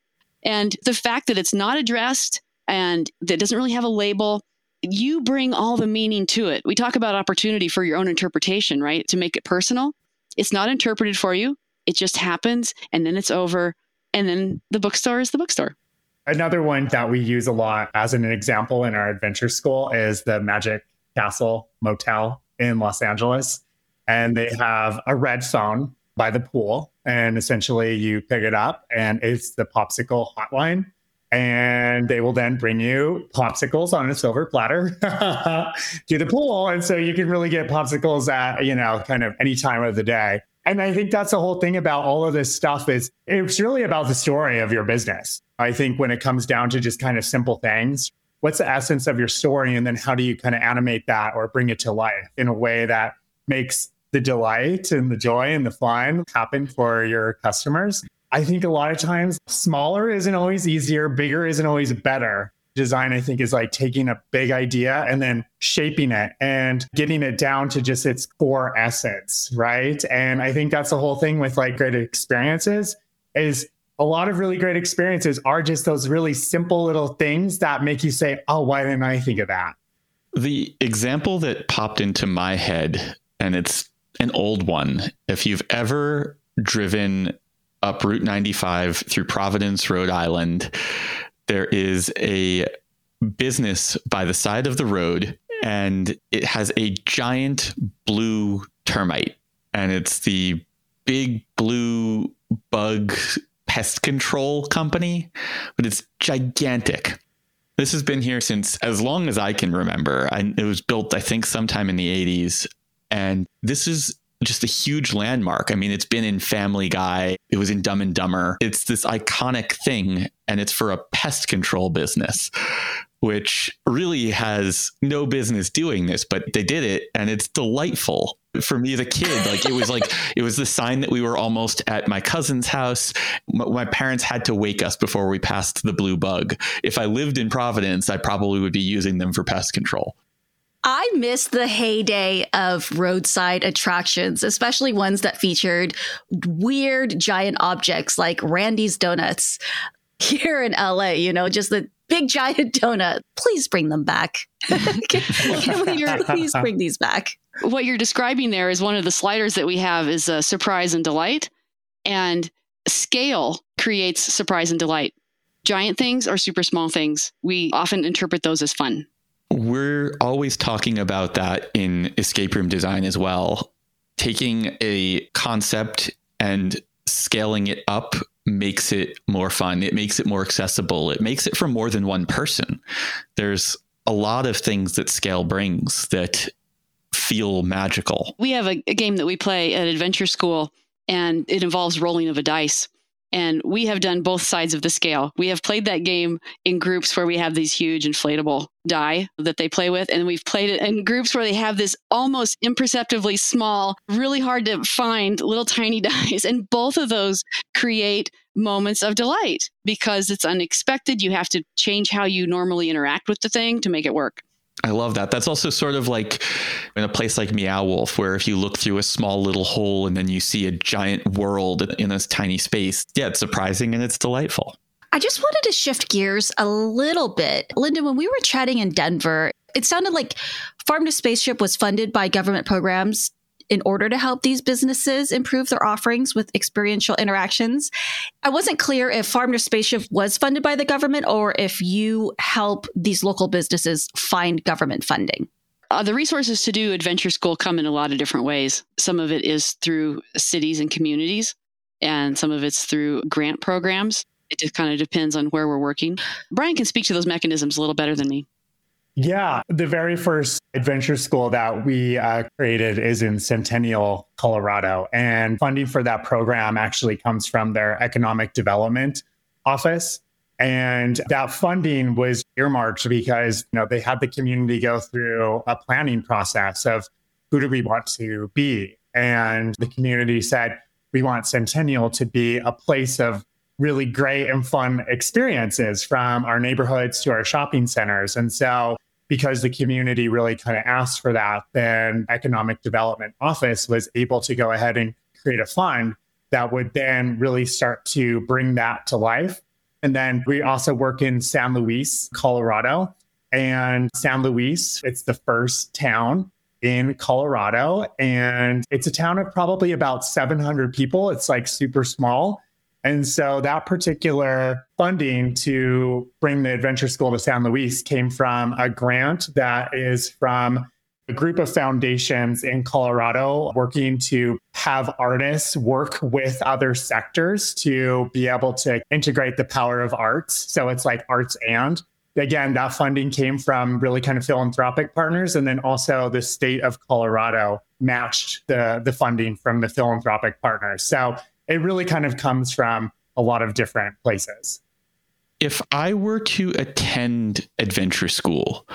And the fact that it's not addressed and that doesn't really have a label, you bring all the meaning to it. We talk about opportunity for your own interpretation, right? To make it personal. It's not interpreted for you. It just happens and then it's over. And then the bookstore is the bookstore. Another one that we use a lot as an example in our adventure school is the Magic Castle Motel in Los Angeles. And they have a red phone by the pool. And essentially, you pick it up and it's the popsicle hotline. And they will then bring you popsicles on a silver platter to the pool. And so you can really get popsicles at, you know, kind of any time of the day. And I think that's the whole thing about all of this stuff is it's really about the story of your business. I think when it comes down to just kind of simple things, what's the essence of your story? And then how do you kind of animate that or bring it to life in a way that makes the delight and the joy and the fun happen for your customers? I think a lot of times smaller isn't always easier, bigger isn't always better. Design, I think, is like taking a big idea and then shaping it and getting it down to just its core essence, right? And I think that's the whole thing with like great experiences is a lot of really great experiences are just those really simple little things that make you say, oh, why didn't I think of that? The example that popped into my head, and it's an old one. If you've ever driven up Route 95 through Providence, Rhode Island, there is a business by the side of the road and it has a giant blue termite and it's the big blue bug pest control company but it's gigantic. This has been here since as long as i can remember. I, it was built i think sometime in the 80s and this is just a huge landmark. I mean, it's been in Family Guy, it was in Dumb and Dumber. It's this iconic thing, and it's for a pest control business, which really has no business doing this, but they did it, and it's delightful. For me as a kid, like it was like it was the sign that we were almost at my cousin's house. My parents had to wake us before we passed the blue bug. If I lived in Providence, I probably would be using them for pest control. I miss the heyday of roadside attractions, especially ones that featured weird giant objects like Randy's Donuts here in LA, you know, just the big giant donut. Please bring them back. can, can we please bring these back? What you're describing there is one of the sliders that we have is a surprise and delight. And scale creates surprise and delight. Giant things or super small things, we often interpret those as fun. We're always talking about that in escape room design as well. Taking a concept and scaling it up makes it more fun. It makes it more accessible. It makes it for more than one person. There's a lot of things that scale brings that feel magical. We have a, a game that we play at Adventure School, and it involves rolling of a dice. And we have done both sides of the scale. We have played that game in groups where we have these huge inflatable die that they play with. And we've played it in groups where they have this almost imperceptibly small, really hard to find little tiny dies. And both of those create moments of delight because it's unexpected. You have to change how you normally interact with the thing to make it work. I love that. That's also sort of like in a place like Meow Wolf, where if you look through a small little hole and then you see a giant world in this tiny space, yeah, it's surprising and it's delightful. I just wanted to shift gears a little bit. Linda, when we were chatting in Denver, it sounded like Farm to Spaceship was funded by government programs in order to help these businesses improve their offerings with experiential interactions. I wasn't clear if Farm to Spaceship was funded by the government or if you help these local businesses find government funding. Uh, the resources to do Adventure School come in a lot of different ways. Some of it is through cities and communities, and some of it's through grant programs. It just kind of depends on where we're working. Brian can speak to those mechanisms a little better than me. Yeah, the very first adventure school that we uh, created is in Centennial, Colorado. And funding for that program actually comes from their economic development office. And that funding was earmarked because you know they had the community go through a planning process of who do we want to be. And the community said, we want Centennial to be a place of really great and fun experiences from our neighborhoods to our shopping centers. And so because the community really kind of asked for that, then Economic Development Office was able to go ahead and create a fund that would then really start to bring that to life. And then we also work in San Luis, Colorado. And San Luis, it's the first town in Colorado. And it's a town of probably about 700 people. It's like super small. And so that particular funding to bring the adventure school to San Luis came from a grant that is from a group of foundations in Colorado working to have artists work with other sectors to be able to integrate the power of arts. So it's like arts and. Again, that funding came from really kind of philanthropic partners. And then also the state of Colorado matched the, the funding from the philanthropic partners. So it really kind of comes from a lot of different places. If I were to attend adventure school,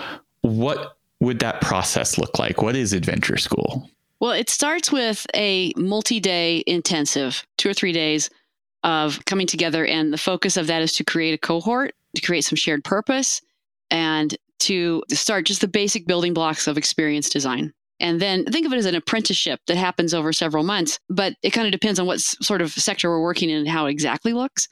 what would that process look like? What is adventure school? Well, it starts with a multi day intensive, two or three days of coming together. And the focus of that is to create a cohort, to create some shared purpose, and to start just the basic building blocks of experience design. And then think of it as an apprenticeship that happens over several months, but it kind of depends on what sort of sector we're working in and how it exactly looks.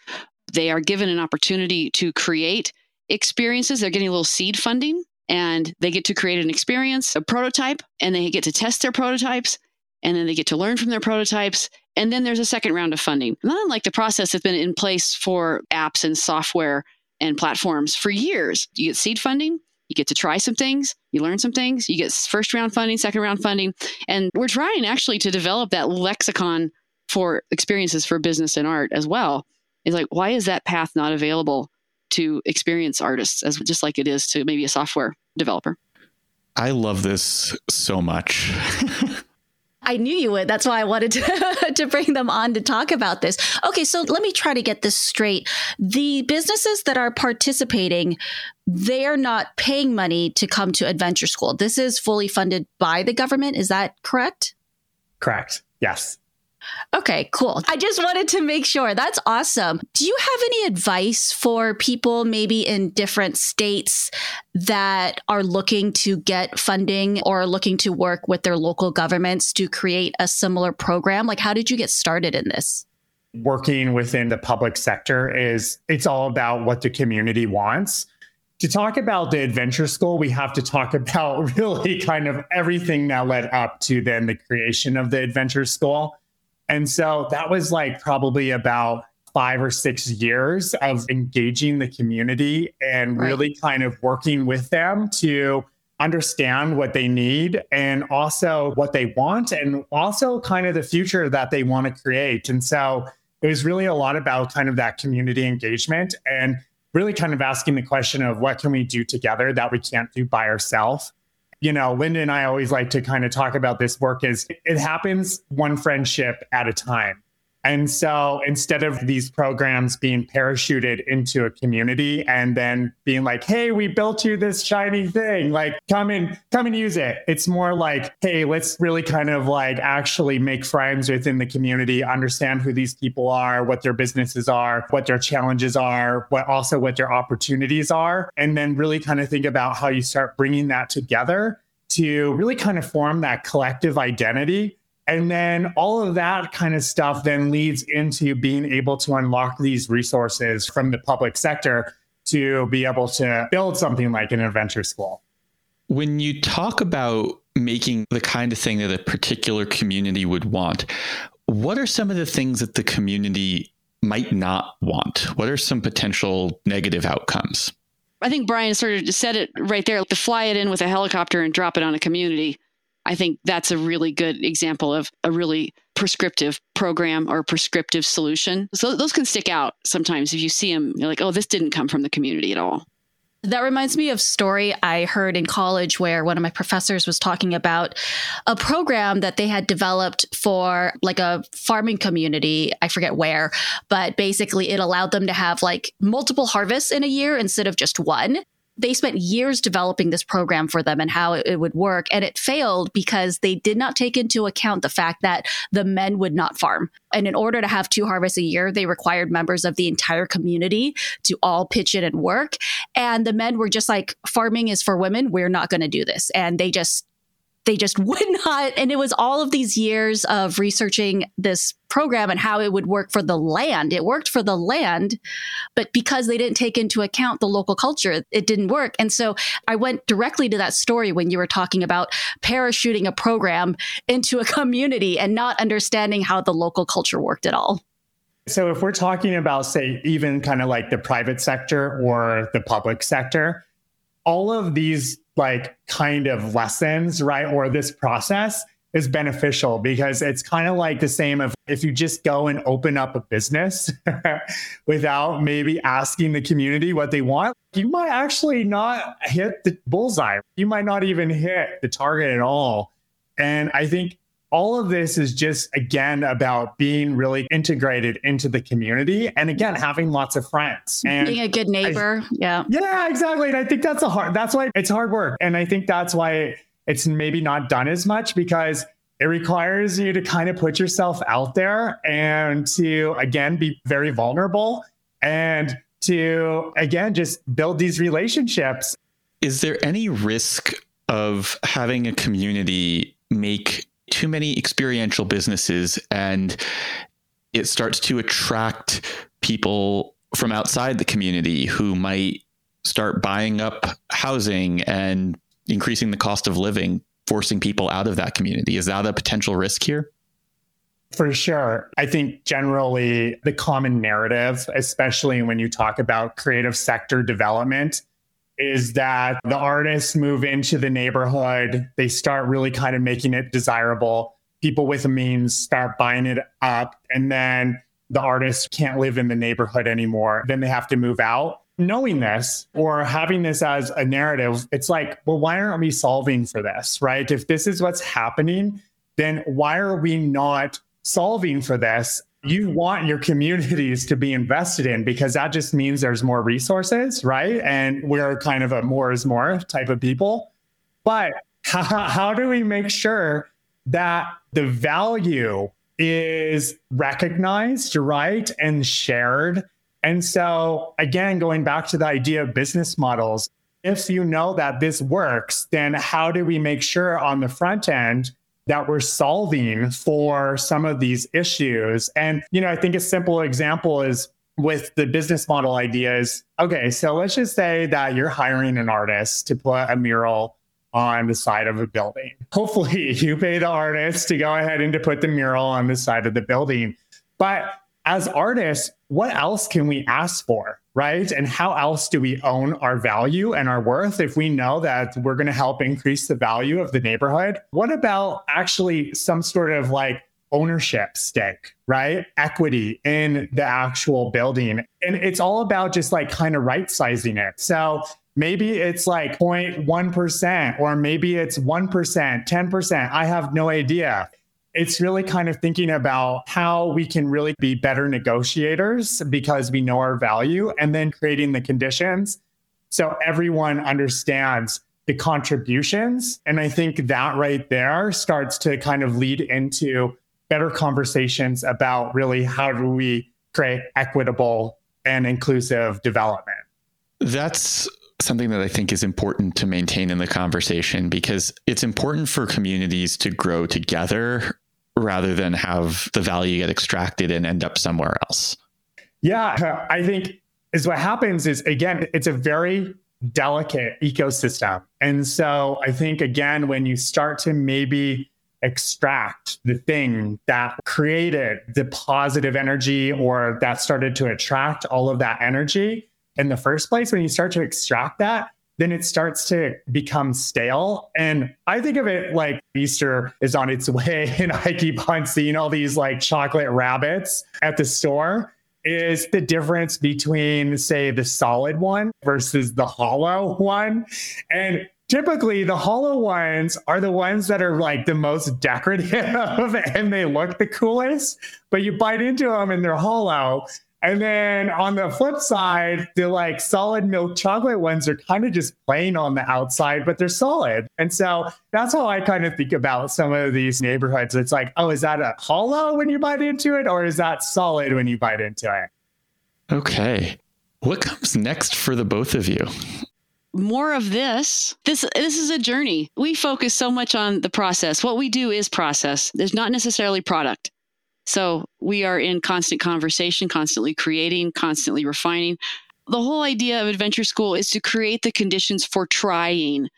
They are given an opportunity to create experiences. They're getting a little seed funding and they get to create an experience, a prototype, and they get to test their prototypes. And then they get to learn from their prototypes. And then there's a second round of funding. Not unlike the process that's been in place for apps and software and platforms for years. You get seed funding, you get to try some things, you learn some things, you get first round funding, second round funding. And we're trying actually to develop that lexicon for experiences for business and art as well. It's like, why is that path not available to experience artists as just like it is to maybe a software developer. I love this so much. I knew you would. That's why I wanted to, to bring them on to talk about this. Okay, so let me try to get this straight. The businesses that are participating, they're not paying money to come to adventure school. This is fully funded by the government. Is that correct? Correct. Yes. Okay, cool. I just wanted to make sure. That's awesome. Do you have any advice for people maybe in different states that are looking to get funding or looking to work with their local governments to create a similar program? Like, how did you get started in this? Working within the public sector is it's all about what the community wants to talk about the adventure school, we have to talk about really kind of everything that led up to then the creation of the adventure school. And so that was like probably about five or six years of engaging the community and really kind of working with them to understand what they need and also what they want and also kind of the future that they want to create. And so it was really a lot about kind of that community engagement and really kind of asking the question of what can we do together that we can't do by ourselves you know, Linda and I always like to kind of talk about this work is it happens one friendship at a time. And so instead of these programs being parachuted into a community and then being like, hey, we built you this shiny thing, like come and come and use it. It's more like, hey, let's really kind of like actually make friends within the community, understand who these people are, what their businesses are, what their challenges are, what also what their opportunities are. And then really kind of think about how you start bringing that together to really kind of form that collective identity and then all of that kind of stuff then leads into being able to unlock these resources from the public sector to be able to build something like an adventure school. When you talk about making the kind of thing that a particular community would want, what are some of the things that the community might not want? What are some potential negative outcomes? I think Brian sort of said it right there to fly it in with a helicopter and drop it on a community I think that's a really good example of a really prescriptive program or prescriptive solution. So those can stick out sometimes if you see them, you're like, oh, this didn't come from the community at all. That reminds me of story I heard in college where one of my professors was talking about a program that they had developed for like a farming community. I forget where, but basically it allowed them to have like multiple harvests in a year instead of just one they spent years developing this program for them and how it, would work. And it failed because they did not take into account the fact that the men would not farm. And in order to have two harvests a year, they required members of the entire community to all pitch in and work. And the men were just like, farming is for women. We're not going to do this. And they just they just would not. And it was all of these years of researching this program and how it would work for the land. It worked for the land, but because they didn't take into account the local culture, it didn't work. And so I went directly to that story when you were talking about parachuting a program into a community and not understanding how the local culture worked at all. So if we're talking about, say, even kind of like the private sector or the public sector, all of these like kind of lessons, right? Or this process is beneficial because it's kind of like the same of if you just go and open up a business without maybe asking the community what they want, you might actually not hit the bullseye. You might not even hit the target at all. And I think all of this is just again about being really integrated into the community and again having lots of friends. And being a good neighbor I, yeah. Yeah exactly. And i think that's a hard that's why it's hard work. And i think that's why it's maybe not done as much because it requires you to kind of put yourself out there and to again be very vulnerable and to again just build these relationships. Is there any risk of having a community make too many experiential businesses and it starts to attract people from outside the community who might start buying up housing and increasing the cost of living, forcing people out of that community. Is that a potential risk here? For sure. I think generally the common narrative, especially when you talk about creative sector development, is that the artists move into the neighborhood, they start really kind of making it desirable. People with the means start buying it up, and then the artists can't live in the neighborhood anymore. Then they have to move out. Knowing this or having this as a narrative, it's like, well, why aren't we solving for this, right? If this is what's happening, then why are we not solving for this you want your communities to be invested in because that just means there's more resources, right? And we're kind of a more is more type of people. But how, how do we make sure that the value is recognized, right? And shared. And so, again, going back to the idea of business models, if you know that this works, then how do we make sure on the front end that we're solving for some of these issues. And, you know, I think a simple example is with the business model ideas. Okay, so let's just say that you're hiring an artist to put a mural on the side of a building. Hopefully, you pay the artist to go ahead and to put the mural on the side of the building. But as artists, what else can we ask for? Right. And how else do we own our value and our worth if we know that we're going to help increase the value of the neighborhood? What about actually some sort of like ownership stake, right? Equity in the actual building. And it's all about just like kind of right sizing it. So maybe it's like 0.1% or maybe it's 1%, 10%. I have no idea it's really kind of thinking about how we can really be better negotiators because we know our value and then creating the conditions so everyone understands the contributions. And I think that right there starts to kind of lead into better conversations about really how do we create equitable and inclusive development. That's something that I think is important to maintain in the conversation because it's important for communities to grow together rather than have the value get extracted and end up somewhere else. Yeah, I think is what happens is again, it's a very delicate ecosystem. And so I think again, when you start to maybe extract the thing that created the positive energy or that started to attract all of that energy in the first place, when you start to extract that, then it starts to become stale. And I think of it like Easter is on its way, and I keep on seeing all these like chocolate rabbits at the store. Is the difference between, say, the solid one versus the hollow one? And typically the hollow ones are the ones that are like the most decorative and they look the coolest, but you bite into them and they're hollow. And then on the flip side, the like solid milk chocolate ones are kind of just plain on the outside, but they're solid. And so that's how I kind of think about some of these neighborhoods. It's like, oh, is that a hollow when you bite into it, or is that solid when you bite into it? Okay. What comes next for the both of you? more of this this this is a journey we focus so much on the process what we do is process there's not necessarily product so we are in constant conversation, constantly creating, constantly refining. The whole idea of Adventure School is to create the conditions for trying.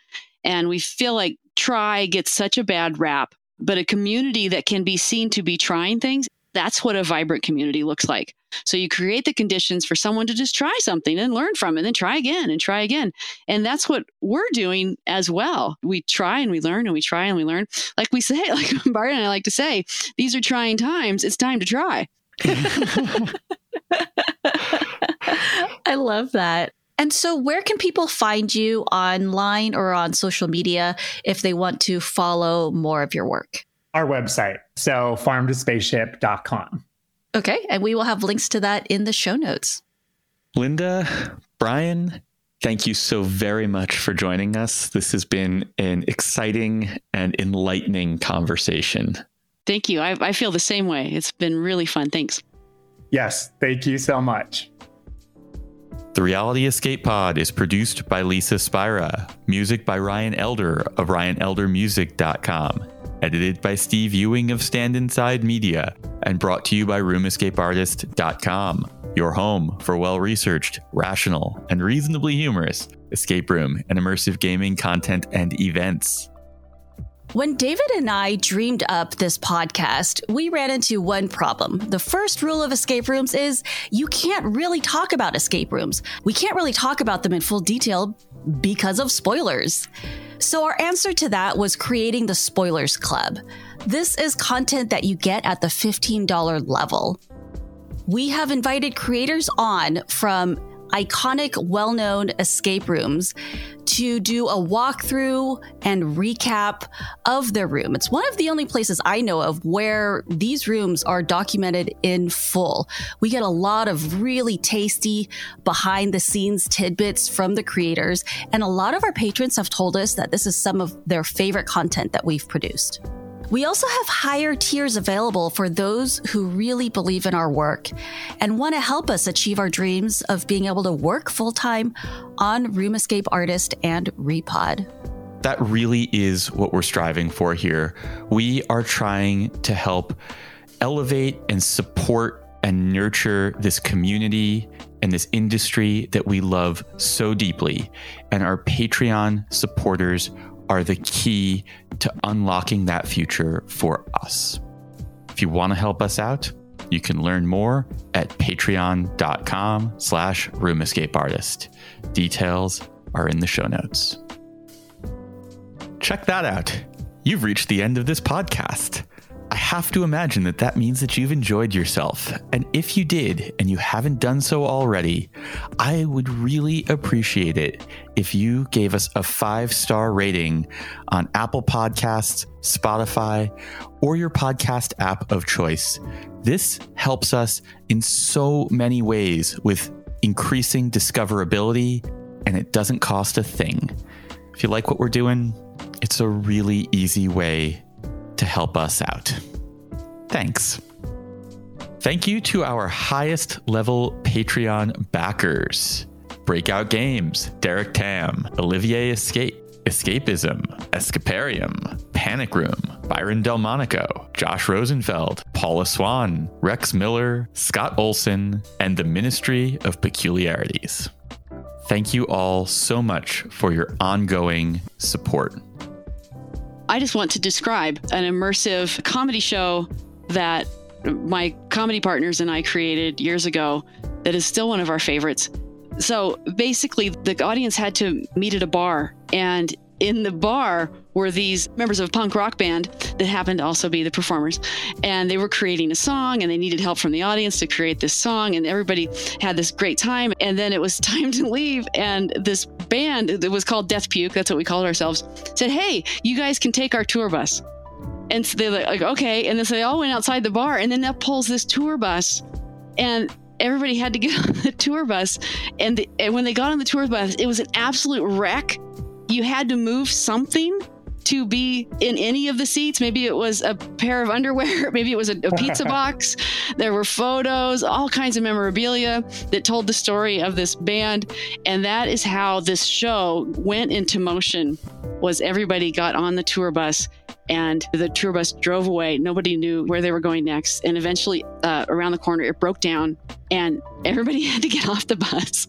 And we feel like try gets such a bad rap, but a community that can be seen to be trying things That's what a vibrant community looks like. So you create the conditions for someone to just try something and learn from it, and then try again and try again. And that's what we're doing as well. We try and we learn and we try and we learn. Like we say, like Bart and I like to say, these are trying times. It's time to try. I love that. And so, where can people find you online or on social media if they want to follow more of your work? Our website, so farmtospaceship.com. Okay. And we will have links to that in the show notes. Linda, Brian, thank you so very much for joining us. This has been an exciting and enlightening conversation. Thank you. I, I feel the same way. It's been really fun. Thanks. Yes. Thank you so much. The Reality Escape Pod is produced by Lisa Spira, music by Ryan Elder of RyanElderMusic.com, edited by Steve Ewing of Stand Inside Media, and brought to you by RoomEscapeArtist.com, your home for well researched, rational, and reasonably humorous escape room and immersive gaming content and events. When David and I dreamed up this podcast, we ran into one problem. The first rule of escape rooms is you can't really talk about escape rooms. We can't really talk about them in full detail because of spoilers. So, our answer to that was creating the Spoilers Club. This is content that you get at the $15 level. We have invited creators on from iconic, well known escape rooms to do a walkthrough and recap of their room. It's one of the only places I know of where these rooms are documented in full. We get a lot of really tasty behind the scenes tidbits from the creators, and a lot of our patrons have told us that this is some of their favorite content that we've produced. We also have higher tiers available for those who really believe in our work and want to help us achieve our dreams of being able to work full time on Room Escape Artist and Repod. That really is what we're striving for here. We are trying to help elevate and support and nurture this community and this industry that we love so deeply. And our Patreon supporters are the key to unlocking that future for us. If you want to help us out, you can learn more at patreon.com slash roomescapeartist. Details are in the show notes. Check that out. You've reached the end of this podcast. I have to imagine that that means that you've enjoyed yourself. And if you did and you haven't done so already, I would really appreciate it if you gave us a five star rating on Apple Podcasts, Spotify, or your podcast app of choice. This helps us in so many ways with increasing discoverability, and it doesn't cost a thing. If you like what we're doing, it's a really easy way help us out. Thanks. Thank you to our highest level Patreon backers Breakout Games, Derek Tam, Olivier Escape, Escapism, Escaparium, Panic Room, Byron Delmonico, Josh Rosenfeld, Paula Swan, Rex Miller, Scott Olson, and the Ministry of Peculiarities. Thank you all so much for your ongoing support. I just want to describe an immersive comedy show that my comedy partners and I created years ago that is still one of our favorites. So basically, the audience had to meet at a bar, and in the bar were these members of a punk rock band that happened to also be the performers. And they were creating a song and they needed help from the audience to create this song. And everybody had this great time. And then it was time to leave. And this band that was called Death Puke, that's what we called ourselves, said, Hey, you guys can take our tour bus. And so they're like, okay. And then so they all went outside the bar. And then that pulls this tour bus. And everybody had to get on the tour bus. And, the, and when they got on the tour bus, it was an absolute wreck you had to move something to be in any of the seats. Maybe it was a pair of underwear, maybe it was a, a pizza box. There were photos, all kinds of memorabilia that told the story of this band. And that is how this show went into motion was everybody got on the tour bus and the tour bus drove away. Nobody knew where they were going next. And eventually, uh, around the corner, it broke down, and everybody had to get off the bus.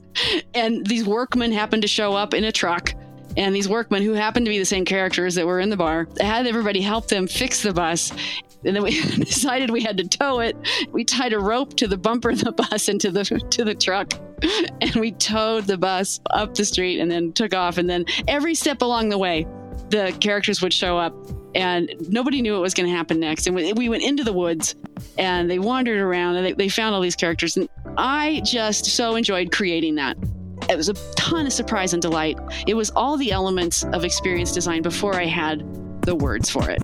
And these workmen happened to show up in a truck and these workmen who happened to be the same characters that were in the bar had everybody help them fix the bus and then we decided we had to tow it. We tied a rope to the bumper of the bus and to the to the truck, and we towed the bus up the street and then took off. And then every step along the way, the characters would show up, and nobody knew what was going to happen next. And we, we went into the woods, and they wandered around, and they, they found all these characters, and I just so enjoyed creating that. It was a ton of surprise and delight. It was all the elements of experience design before I had the words for it.